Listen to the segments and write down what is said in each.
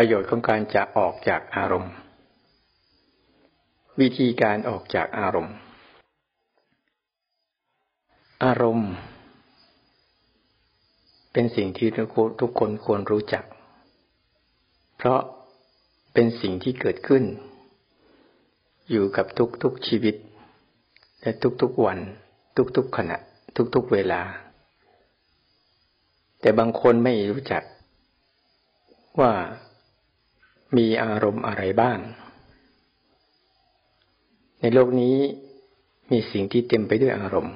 ประโยชน์ของการจะออกจากอารมณ์ วิธีการออกจากอารมณ์ อารมณ์ เป็นสิ่งที่ทุกคนควรรู้จัก เพราะเป็นสิ่งที่เกิดขึ้น อยู่กับทุกๆชีวิต และทุกๆวัน ทุกๆขณะ ทุกๆเวลา แต่บางคนไม่รู้จักว่า มีอารมณ์อะไรบ้าง ในโลกนี้มีสิ่งที่เต็มไปด้วยอารมณ์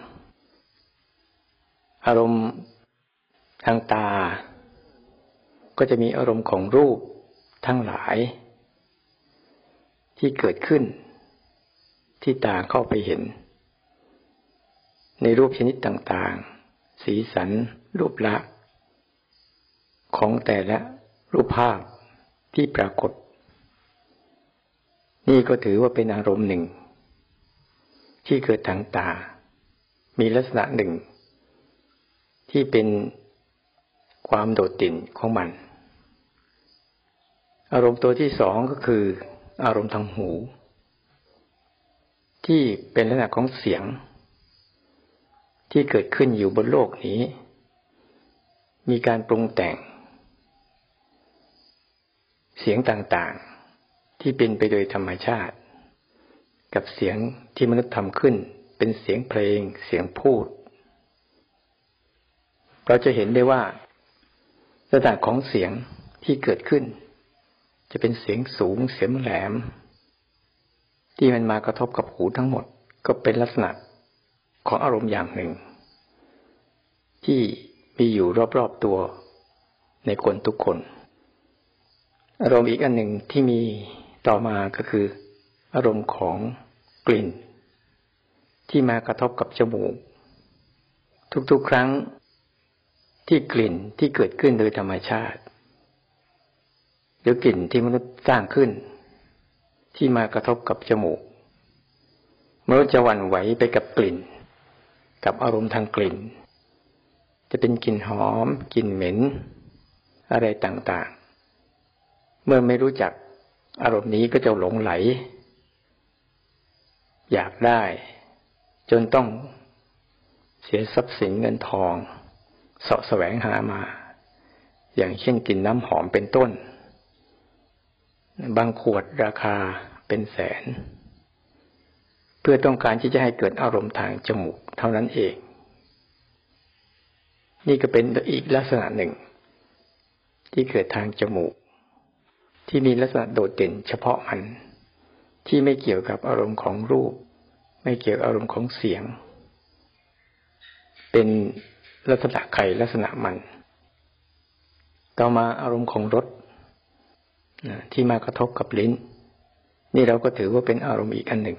อารมณ์ทางตา ก็จะมีอารมณ์ของรูปทั้งหลาย ที่เกิดขึ้น ที่ตาเข้าไปเห็น ในรูปชนิดต่างๆ สีสัน รูปลักษณ์ของแต่ละรูปภาพ ที่ปรากฏ นี่ก็ถือว่าเป็นอารมณ์หนึ่ง ที่เกิดทางตา มีลักษณะหนึ่ง ที่เป็นความโดดเด่นของมัน อารมณ์ตัวที่สองก็คือ อารมณ์ทางหู ที่เป็นลักษณะของเสียง ที่เกิดขึ้นอยู่บนโลกนี้ มีการปรุงแต่ง เสียงต่างๆ ที่เป็นไปโดยธรรมชาติ กับเสียงที่มนุษย์ทำขึ้น เป็นเสียงเพลง เสียงพูด เราจะเห็นได้ว่าระดับของเสียงที่เกิดขึ้น จะเป็นเสียงสูงเสียงแหลม ที่มันมากระทบกับหูทั้งหมด ก็เป็นลักษณะของอารมณ์อย่างหนึ่ง ที่มีอยู่รอบๆตัวในคนทุกคน อารมณ์อีกอันหนึ่งที่มีต่อมาก็คือ อารมณ์ของกลิ่น ที่มากระทบกับจมูก ทุกๆครั้งที่กลิ่นที่เกิดขึ้นโดยธรรมชาติ หรือกลิ่นที่มนุษย์สร้างขึ้น ที่มากระทบกับจมูกมนุษย์จะหวั่นไหวไปกับกลิ่น กับอารมณ์ทางกลิ่น จะเป็นกลิ่นหอมกลิ่นเหม็น อะไรต่างๆ เมื่อไม่รู้จักอารมณ์นี้ก็จะหลงไหล อยากได้ จนต้องเสียทรัพย์สินเงินทองเสาะแสวงหามา อย่างเช่นกินน้ำหอมเป็นต้น บางขวดราคาเป็นแสน เพื่อต้องการที่จะให้เกิดอารมณ์ทางจมูกเท่านั้นเอง นี่ก็เป็นอีกลักษณะหนึ่ง ที่เกิดทางจมูก ที่มีลักษณะโดดเด่นเฉพาะมัน ที่ไม่เกี่ยวกับอารมณ์ของรูป ไม่เกี่ยวกับอารมณ์ของเสียง เป็นลักษณะไข่ลักษณะมัน ต่อมาอารมณ์ของรสที่มากระทบกับลิ้น นี่เราก็ถือว่าเป็นอารมณ์อีกอันหนึ่ง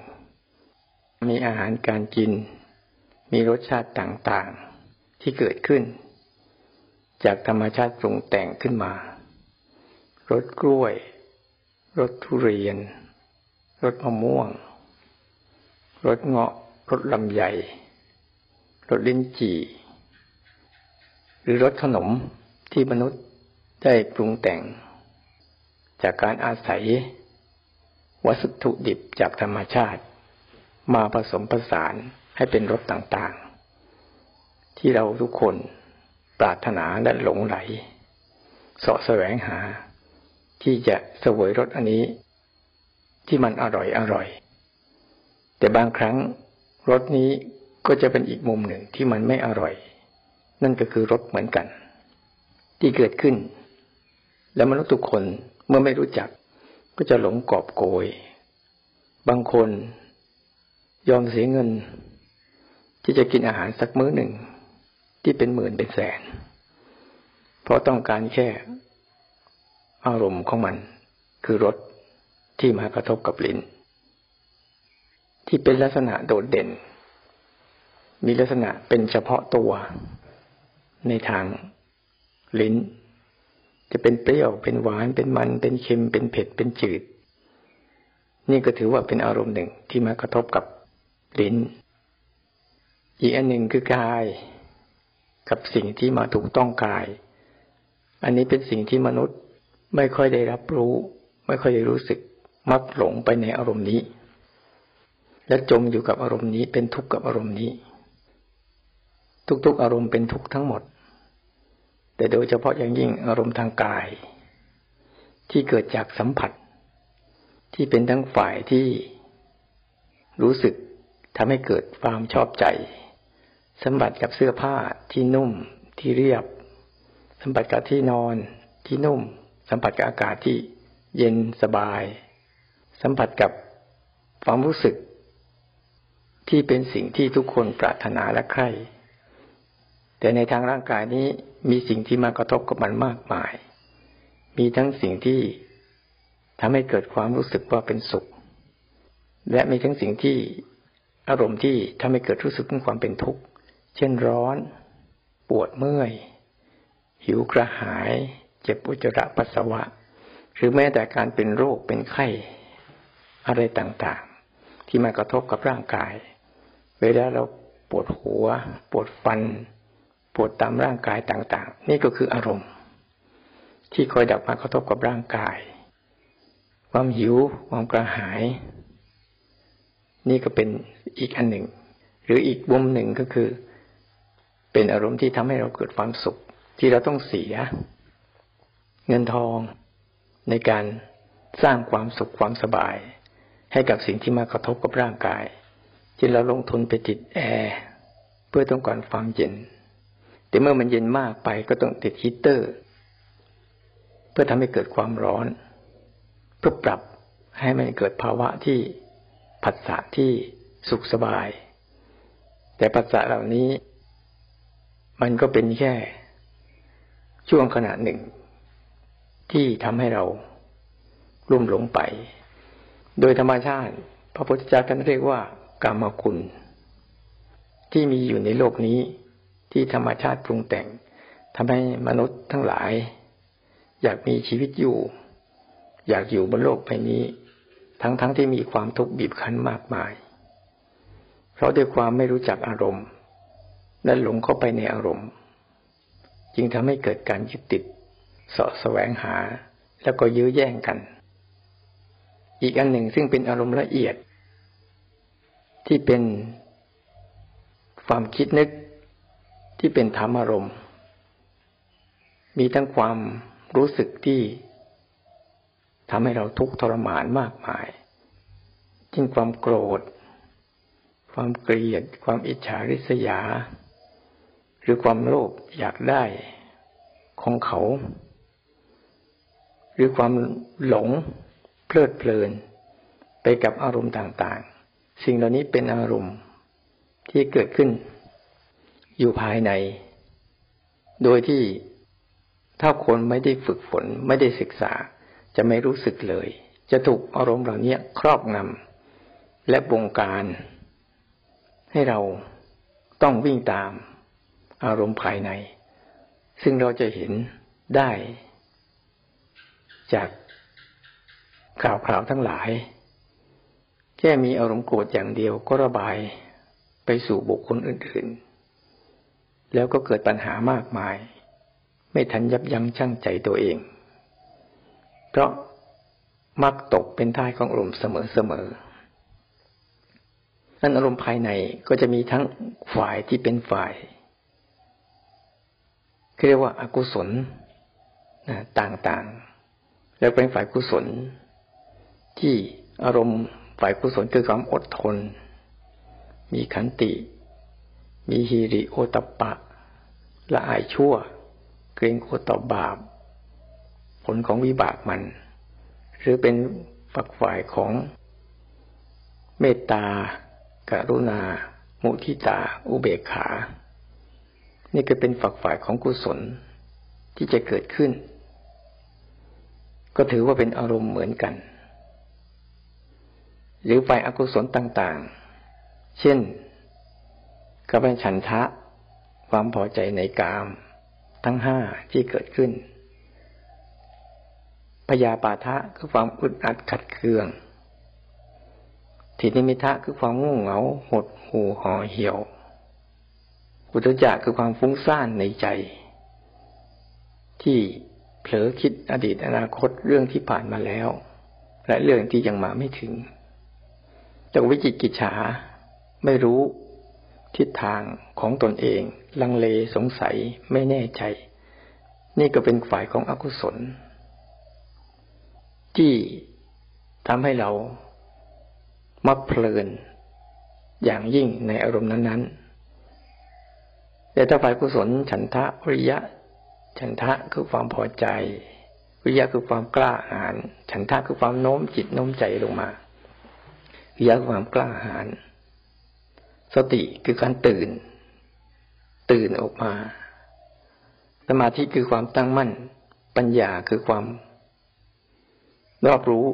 มีอาหารการกิน มีรสชาติต่างๆที่เกิดขึ้น จากธรรมชาติปรุงแต่งขึ้นมา รสกล้วย รสทุเรียน รสมะม่วง รสเงาะ รสลำไย รสลิ้นจี่ หรือรสขนมที่มนุษย์ได้ปรุงแต่ง จากการอาศัย วัสดุดิบจากธรรมชาติ มาผสมผสานให้เป็นรสต่างๆ ที่เราทุกคนปรารถนาและหลงไหลสาะแสวงหา ที่จะเสวยรสอันนี้ ที่มันอร่อยอร่อย แต่บางครั้งรสนี้ก็จะเป็นอีกมุมหนึ่งที่มันไม่อร่อย นั่นก็คือรสเหมือนกัน ที่เกิดขึ้น แล้วมนุษย์ทุกคนเมื่อไม่รู้จัก ก็จะหลงกอบโกย บางคนยอมเสียเงิน ที่จะกินอาหารสักมื้อหนึ่ง ที่เป็นหมื่นเป็นแสน เพราะต้องการแค่ อารมณ์ของมัน คือรสที่มากระทบกับลิ้น ที่เป็นลักษณะโดดเด่น มีลักษณะเป็นเฉพาะตัว ในทางลิ้น จะเป็นเปรี้ยวเป็นหวานเป็นมัน เป็นเค็มเป็นเผ็ดเป็นจืด นี่ก็ถือว่าเป็นอารมณ์หนึ่งที่มากระทบกับลิ้น อีกอันหนึ่งคือกาย กับสิ่งที่มาถูกต้องกาย อันนี้เป็นสิ่งที่มนุษย์ ไม่ค่อยได้รับรู้ ไม่ค่อยได้รู้สึก มักหลงไปในอารมณ์นี้ และจมอยู่กับอารมณ์นี้เป็นทุกข์กับอารมณ์นี้ ทุกๆอารมณ์เป็นทุกข์ทั้งหมด แต่โดยเฉพาะอย่างยิ่งอารมณ์ทางกาย ที่เกิดจากสัมผัส ที่เป็นทั้งฝ่ายที่รู้สึกทำให้เกิดความชอบใจสัมผัสกับเสื้อผ้าที่นุ่มที่เรียบสัมผัสกับที่นอนที่นุ่ม สัมผัสกับอากาศที่เย็นสบาย สัมผัสกับความรู้สึก ที่เป็นสิ่งที่ทุกคนปรารถนาและใคร่แต่ในทางร่างกายนี้มีสิ่งที่มากระทบกับมันมากมาย มีทั้งสิ่งที่ทำให้เกิดความรู้สึกว่าเป็นสุข และมีทั้งสิ่งที่อารมณ์ที่ทำให้เกิดรู้สึกถึงความเป็นทุกข์ เช่นร้อน ปวดเมื่อย หิวกระหาย เจ็บอุจจาระปัสสาวะ หรือแม้แต่การเป็นโรคเป็นไข้อะไรต่างๆ ที่มากระทบกับร่างกาย เวลาเราปวดหัว ปวดฟัน ปวดตามร่างกายต่างๆ นี่ก็คืออารมณ์ ที่คอยดับมากระทบกับร่างกาย ความหิว ความกระหาย นี่ก็เป็นอีกอันหนึ่ง หรืออีกมุมหนึ่งก็คือ เป็นอารมณ์ที่ทำให้เราเกิดความสุขที่เราต้องเสีย เงินทองในการสร้างความสุขความสบาย ให้กับสิ่งที่มากระทบกับร่างกาย ที่เราลงทุนไปติดแอร์เพื่อต้องการความเย็น แต่เมื่อมันเย็นมากไปก็ต้องติดฮีเตอร์ เพื่อทำให้เกิดความร้อน เพื่อปรับให้มันเกิดภาวะที่ผัสสะที่สุขสบาย แต่ผัสสะเหล่านี้ มันก็เป็นแค่ช่วงขณะหนึ่ง ที่ทำให้เราลุ่มหลงไป โดยธรรมชาติ พระพุทธเจ้าท่านเรียกว่ากรรมคุณ ที่มีอยู่ในโลกนี้ที่ธรรมชาติปรุงแต่งทำให้มนุษย์ทั้งหลาย อยากมีชีวิตอยู่ อยากอยู่บนโลกใบนี้ ทั้งๆทที่มีความทุกข์บีบคั้นมากมาย เพราะด้วยความไม่รู้จักอารมณ์และหลงเข้าไปในอารมณ์ จึงทำให้เกิดการยึดติด เสาะแสวงหา แล้วก็ยื้อแย่งกัน อีกอันหนึ่งซึ่งเป็นอารมณ์ละเอียด ที่เป็นความคิดนึกที่เป็นธรรมอารมณ์ มีทั้งความรู้สึกที่ทำให้เราทุกข์ทรมานมากมายยิ่งความโกรธ ความเกลียด ความอิจฉาริษยา หรือความโลภอยากได้ของเขา หรือความหลงเพลิดเพลิน ไปกับอารมณ์ต่างๆ สิ่งเหล่านี้เป็นอารมณ์ที่เกิดขึ้น อยู่ภายใน โดยที่ถ้าคนไม่ได้ฝึกฝน ไม่ได้ศึกษา จะไม่รู้สึกเลย จะถูกอารมณ์เหล่านี้ครอบงำและบงการ ให้เราต้องวิ่งตามอารมณ์ภายใน ซึ่งเราจะเห็นได้ จากข่าวข่าวทั้งหลาย แค่มีอารมณ์โกรธอย่างเดียวก็ระบายไปสู่บุคคลอื่นๆ แล้วก็เกิดปัญหามากมาย ไม่ทันยับยั้งชั่งใจตัวเอง เพราะมักตกเป็นท่ายของอารมณ์เสมอๆนั่นอารมณ์ภายในก็จะมีทั้งฝ่ายที่เป็นฝ่ายเรียกว่าอากุศลต่างๆ แล้วเป็นฝ่ายกุศล ที่อารมณ์ฝ่ายกุศลคือความอดทน มีขันติ มีฮิริโอตปะ ละอายชั่ว เกรงโคต่อบาป ผลของวิบากมัน หรือเป็นฝักฝ่ายของเมตตาการุณา มุทิตา อุเบกขา นี่ก็เป็นฝักฝ่ายของกุศลที่จะเกิดขึ้น ก็ถือว่าเป็นอารมณ์เหมือนกัน หรือฝ่ายอกุศลต่างๆ เช่นกเป็นฉันทะ ความพอใจในกาม ทั้งห้าที่เกิดขึ้น พยาปาทะคือความอึดอัดขัดเคืองทินิมิทะคือความง่วงเหงาหดหูห่อเหี่ยว อุตจักคือความฟุ้งซ่านในใจ ที่ เผลอคิดอดีตอนาคตเรื่องที่ผ่านมาแล้ว และเรื่องที่ยังมาไม่ถึงจากวิจิตกิจฉาไม่รู้ ทิศทางของตนเอง ลังเลสงสัยไม่แน่ใจ นี่ก็เป็นฝ่ายของอกุศล ที่ทำให้เรามักเพลิน อย่างยิ่งในอารมณ์นั้นๆแต่ถ้าฝ่ายกุศลฉันทะวิริยะ ฉันทะคือความพอใจ วิริยะคือความกล้าหาญฉันทะคือความโน้มจิตโน้มใจลงมาวิริยะคือความกล้าหาญสติคือการตื่น ตื่นออกมา สมาธิคือความตั้งมั่น ปัญญาคือความรอบรู้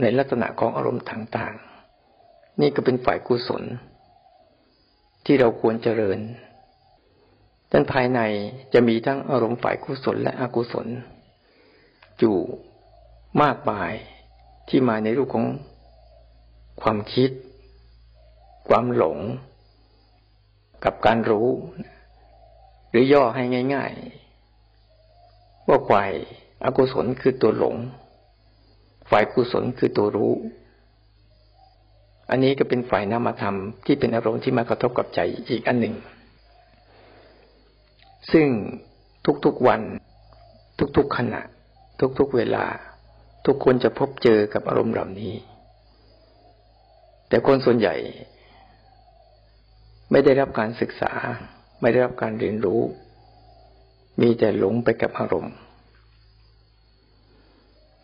ในลักษณะของอารมณ์ต่างๆ นี่ก็เป็นฝ่ายกุศล ที่เราควรเจริญ ด้านภายในจะมีทั้งอารมณ์ฝ่ายกุศลและอกุศล อยู่มากมายที่มาในรูปของความคิด ความหลง กับการรู้ หรือย่อให้ง่าย ๆ ว่าฝ่ายอากุศลคือตัวหลง ฝ่ายกุศลคือตัวรู้ อันนี้ก็เป็นฝ่ายนามธรรมที่เป็นอารมณ์ที่มากระทบกับใจอีกอันหนึ่ง ซึ่งทุกๆวัน ทุกๆขณะ ทุกๆเวลา ทุกคนจะพบเจอกับอารมณ์เหล่านี้ แต่คนส่วนใหญ่ ไม่ได้รับการศึกษา ไม่ได้รับการเรียนรู้ มีแต่หลงไปกับอารมณ์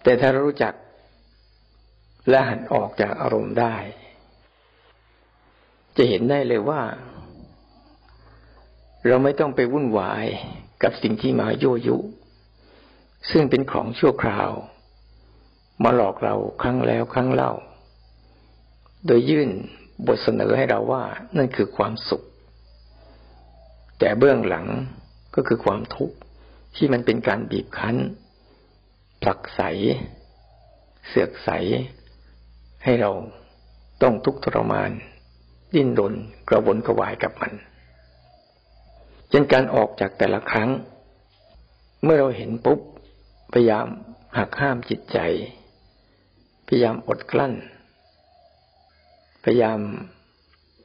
แต่ถ้ารู้จักและหันออกจากอารมณ์ได้ จะเห็นได้เลยว่า เราไม่ต้องไปวุ่นวายกับสิ่งที่มาโยยุ ซึ่งเป็นของชั่วคราว มาหลอกเราครั้งแล้วครั้งเล่า โดยยื่นบทเสนอให้เราว่านั่นคือความสุข แต่เบื้องหลังก็คือความทุกข์ที่มันเป็นการบีบคั้นผลักใส เสือกใส ให้เราต้องทุกข์ทรมาน ดิ้นรนกระวนกระวายกับมัน เช่นการออกจากแต่ละครั้ง เมื่อเราเห็นปุ๊บ พยายามหักห้ามจิตใจ พยายามอดกลั้น พยายาม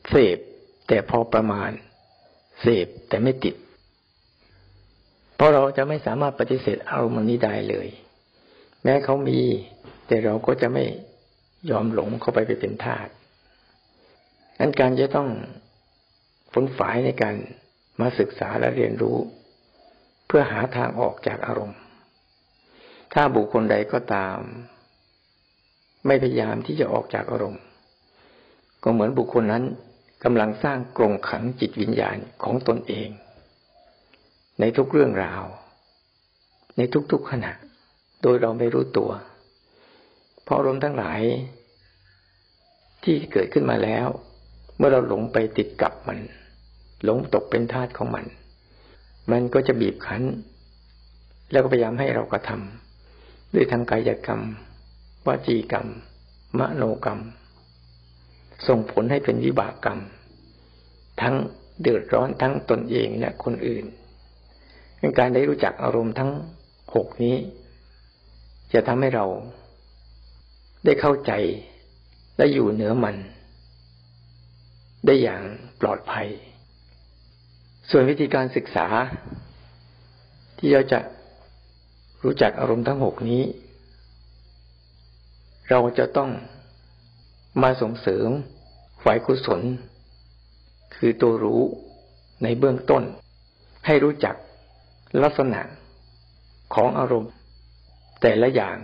เสพแต่พอประมาณ เสพแต่ไม่ติด เพราะเราจะไม่สามารถปฏิเสธอารมณ์นี้ได้เลย แม้เขามี แต่เราก็จะไม่ยอมหลงเข้าไปไปเป็นทาสนั้นการจะต้องฝนฝ่ายในการ มาศึกษาและเรียนรู้ เพื่อหาทางออกจากอารมณ์ ถ้าบุคคลใดก็ตาม ไม่พยายามที่จะออกจากอารมณ์ ก็เหมือนบุคคลนั้นกำลังสร้างกรงขังจิตวิญญาณของตนเอง ในทุกเรื่องราว ในทุกๆขณะ โดยเราไม่รู้ตัว เพราะอารมณ์ทั้งหลาย ที่เกิดขึ้นมาแล้ว เมื่อเราหลงไปติดกับมัน หลงตกเป็นทาสของมัน มันก็จะบีบคั้น แล้วก็พยายามให้เรากระทำด้วยทางกายกรรมวจีกรรม มโนกรรม ส่งผลให้เป็นวิบากกรรม ทั้งเดือดร้อนทั้งตนเองและคนอื่นการได้รู้จักอารมณ์ทั้งหกนี้ จะทำให้เรา ได้เข้าใจและอยู่เหนือมัน ได้อย่างปลอดภัย ส่วนวิธีการศึกษา ที่เราจะรู้จักอารมณ์ทั้งหกนี้ เราจะต้องมาส่งเสริมฝ่ายกุศล คือตัวรู้ในเบื้องต้น ให้รู้จักลักษณะของอารมณ์ แต่ละอย่าง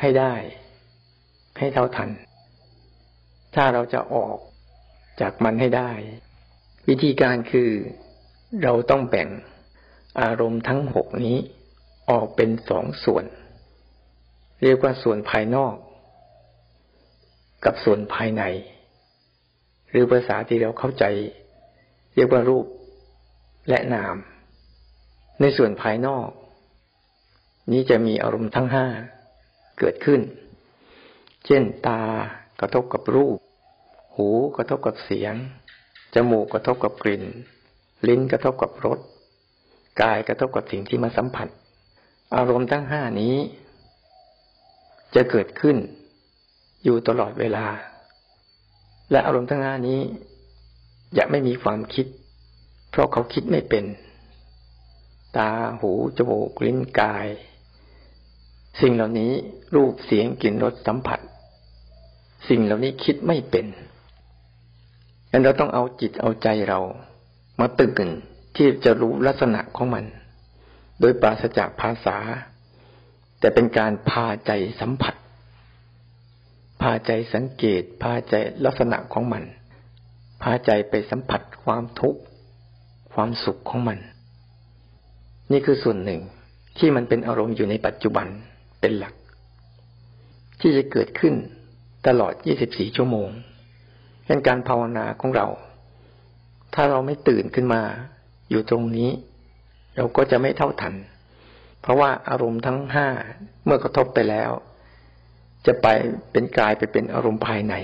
ให้ได้ ให้เท่าทัน ถ้าเราจะออกจากมันให้ได้ วิธีการคือ เราต้องแบ่งอารมณ์ทั้งหกนี้ออกเป็นสองส่วน เรียกว่าส่วนภายนอก กับส่วนภายใน หรือภาษาที่เราเข้าใจ เรียกว่ารูปและนาม ในส่วนภายนอก นี้จะมีอารมณ์ทั้งห้าเกิดขึ้น เช่นตากระทบกับรูป หูกระทบกับเสียง จมูกกระทบกับกลิ่น ลิ้นกระทบกับรสกายกระทบกับสิ่งที่มาสัมผัส อารมณ์ทั้งห้านี้ จะเกิดขึ้นอยู่ตลอดเวลา และอารมณ์ทั้งห้านี้จะไม่มีความคิด เพราะเขาคิดไม่เป็น ตาหูจมูกลิ้นกาย สิ่งเหล่านี้รูปเสียงกลิ่นรสสัมผัส สิ่งเหล่านี้คิดไม่เป็นดังนั้นเราต้องเอาจิตเอาใจเรา มาตื่นที่จะรู้ลักษณะของมัน โดยปราศจากภาษา แต่เป็นการพาใจสัมผัส พาใจสังเกต พาใจลักษณะของมัน พาใจไปสัมผัสความทุกข์ความสุขของมัน นี่คือส่วนหนึ่งที่มันเป็นอารมณ์อยู่ในปัจจุบันเป็นหลัก ที่จะเกิดขึ้นตลอด 24 ชั่วโมงเป็นการภาวนาของเรา ถ้าเราไม่ตื่นขึ้นมา อยู่ตรงนี้ เราก็จะไม่เท่าทัน เพราะว่าอารมณ์ทั้งห้าเมื่อกระทบไปแล้ว จะไปเป็นกลายไปเป็นอารมณ์ภายใน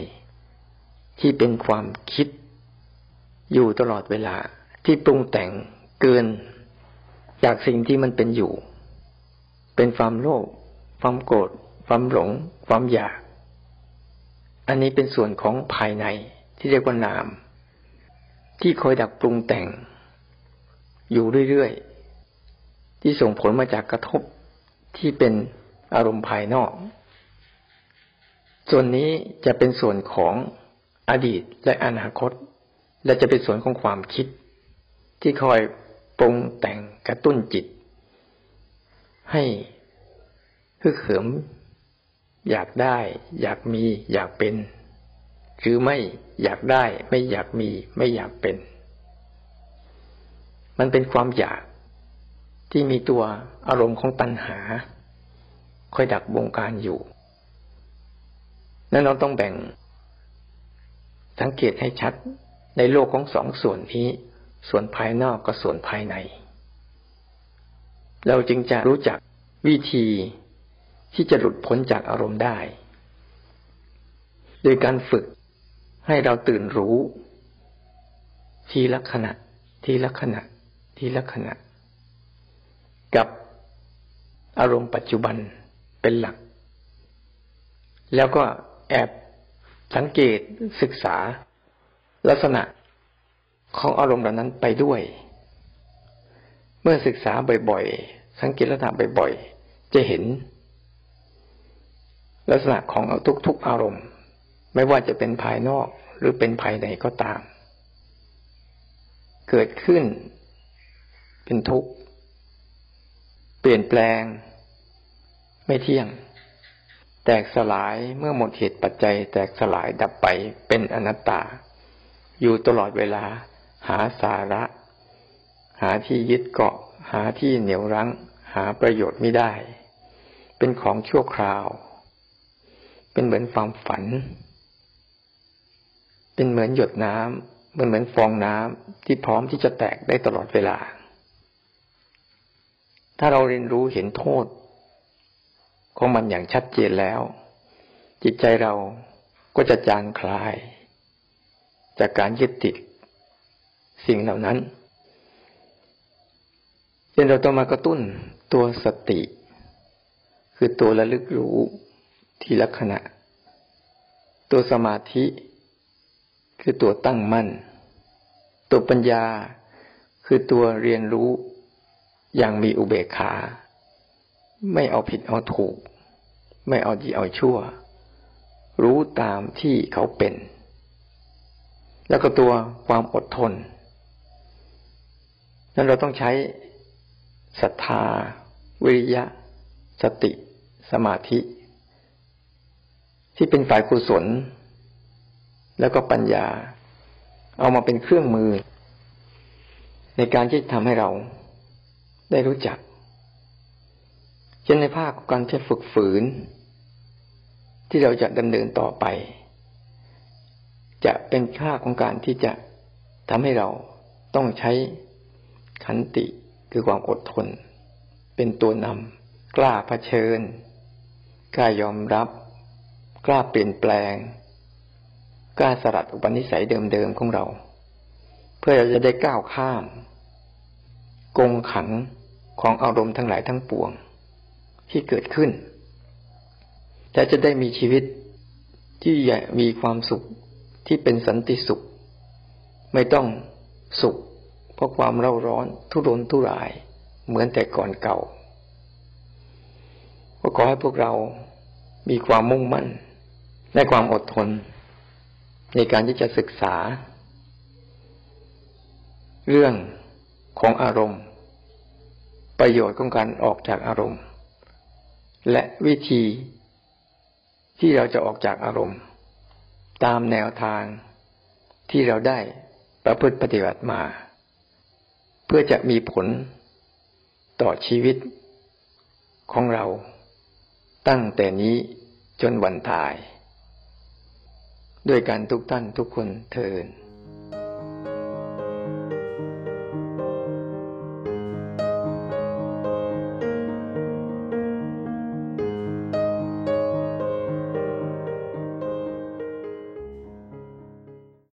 ที่เป็นความคิด อยู่ตลอดเวลา ที่ปรุงแต่งเกิน จากสิ่งที่มันเป็นอยู่ เป็นความโลภความโกรธความหลง ความอยาก อันนี้เป็นส่วนของภายในที่เรียกว่านาม ที่คอยดักปรุงแต่ง อยู่เรื่อยๆ ที่ส่งผลมาจากกระทบที่เป็นอารมณ์ภายนอก ส่วนนี้จะเป็นส่วนของอดีตและอนาคต และจะเป็นส่วนของความคิด ที่คอยปรุงแต่งกระตุ้นจิต ให้ฮึกเหิมอยากได้ อยากมี อยากเป็น หรือไม่อยากได้ ไม่อยากมี ไม่อยากเป็น มันเป็นความอยากที่มีตัวอารมณ์ของตัณหา คอยดักบงการอยู่ นั้นเราต้องแบ่ง สังเกตให้ชัดในโลกของสองส่วนนี้ ส่วนภายนอกกับส่วนภายใน เราจึงจะรู้จักวิธีที่จะหลุดพ้นจากอารมณ์ได้ โดยการฝึก ให้เราตื่นรู้ ทีละขณะ ทีละขณะ ทีละขณะ กับอารมณ์ปัจจุบันเป็นหลัก แล้วก็แอบสังเกตศึกษา ลักษณะของอารมณ์เหล่านั้นไปด้วย เมื่อศึกษาบ่อยๆ สังเกตลักษณะบ่อยๆ จะเห็น ลักษณะของทุกๆอารมณ์ ไม่ว่าจะเป็นภายนอกหรือเป็นภายในก็ตาม เกิดขึ้น เป็นทุกข์ เปลี่ยนแปลง ไม่เที่ยง แตกสลายเมื่อหมดเหตุปัจจัย แตกสลายดับไปเป็นอนัตตา อยู่ตลอดเวลา หาสาระ หาที่ยึดเกาะ หาที่เหนี่ยวรั้ง หาประโยชน์ไม่ได้ เป็นของชั่วคราว เป็นเหมือนความฝัน เป็นเหมือนหยดน้ำเหมือนเหมือนฟองน้ำที่พร้อมที่จะแตกได้ตลอดเวลา ถ้าเราเรียนรู้เห็นโทษ ของมันอย่างชัดเจนแล้ว จิตใจเราก็จะจางคลาย จากการยึดติด สิ่งเหล่านั้นเช่นเราต้องมากระตุ้นตัวสติ คือตัวระลึกรู้ทีละขณะ ตัวสมาธิ คือตัวตั้งมั่น ตัวปัญญาคือตัวเรียนรู้อย่างมีอุเบกขา ไม่เอาผิดเอาถูก ไม่เอาดีเอาชั่ว รู้ตามที่เขาเป็น แล้วก็ตัวความอดทน นั้นเราต้องใช้ศรัทธา วิริยะ สติ สมาธิ ที่เป็นฝ่ายกุศล แล้วก็ปัญญา เอามาเป็นเครื่องมือ ในการที่ทำให้เราได้รู้จัก เช่นในภาคของการที่ฝึกฝืน ที่เราจะดำเนินต่อไป จะเป็นภาคของการที่จะทำให้เราต้องใช้ขันติคือความอดทน เป็นตัวนำกล้าเผชิญ กล้ายอมรับ กล้าเปลี่ยนแปลง กล้าสลัดอุปนิสัยเดิมๆของเรา เพื่อเราจะได้ก้าวข้าม กงขังของอารมณ์ทั้งหลายทั้งปวง ที่เกิดขึ้นแต่จะได้มีชีวิตที่มีความสุขที่เป็นสันติสุข ไม่ต้องสุข เพราะความเร่าร้อนทุรนทุราย เหมือนแต่ก่อนเก่าก็ขอให้พวกเรามีความมุ่งมั่น และความอดทน ในการที่จะศึกษา เรื่องของอารมณ์ ประโยชน์ของการออกจากอารมณ์ และวิธีที่เราจะออกจากอารมณ์ ตามแนวทางที่เราได้ประพฤติปฏิบัติมา เพื่อจะมีผลต่อชีวิตของเราตั้งแต่นี้จนวันตาย ด้วยการทุกท่านทุกคนเทิน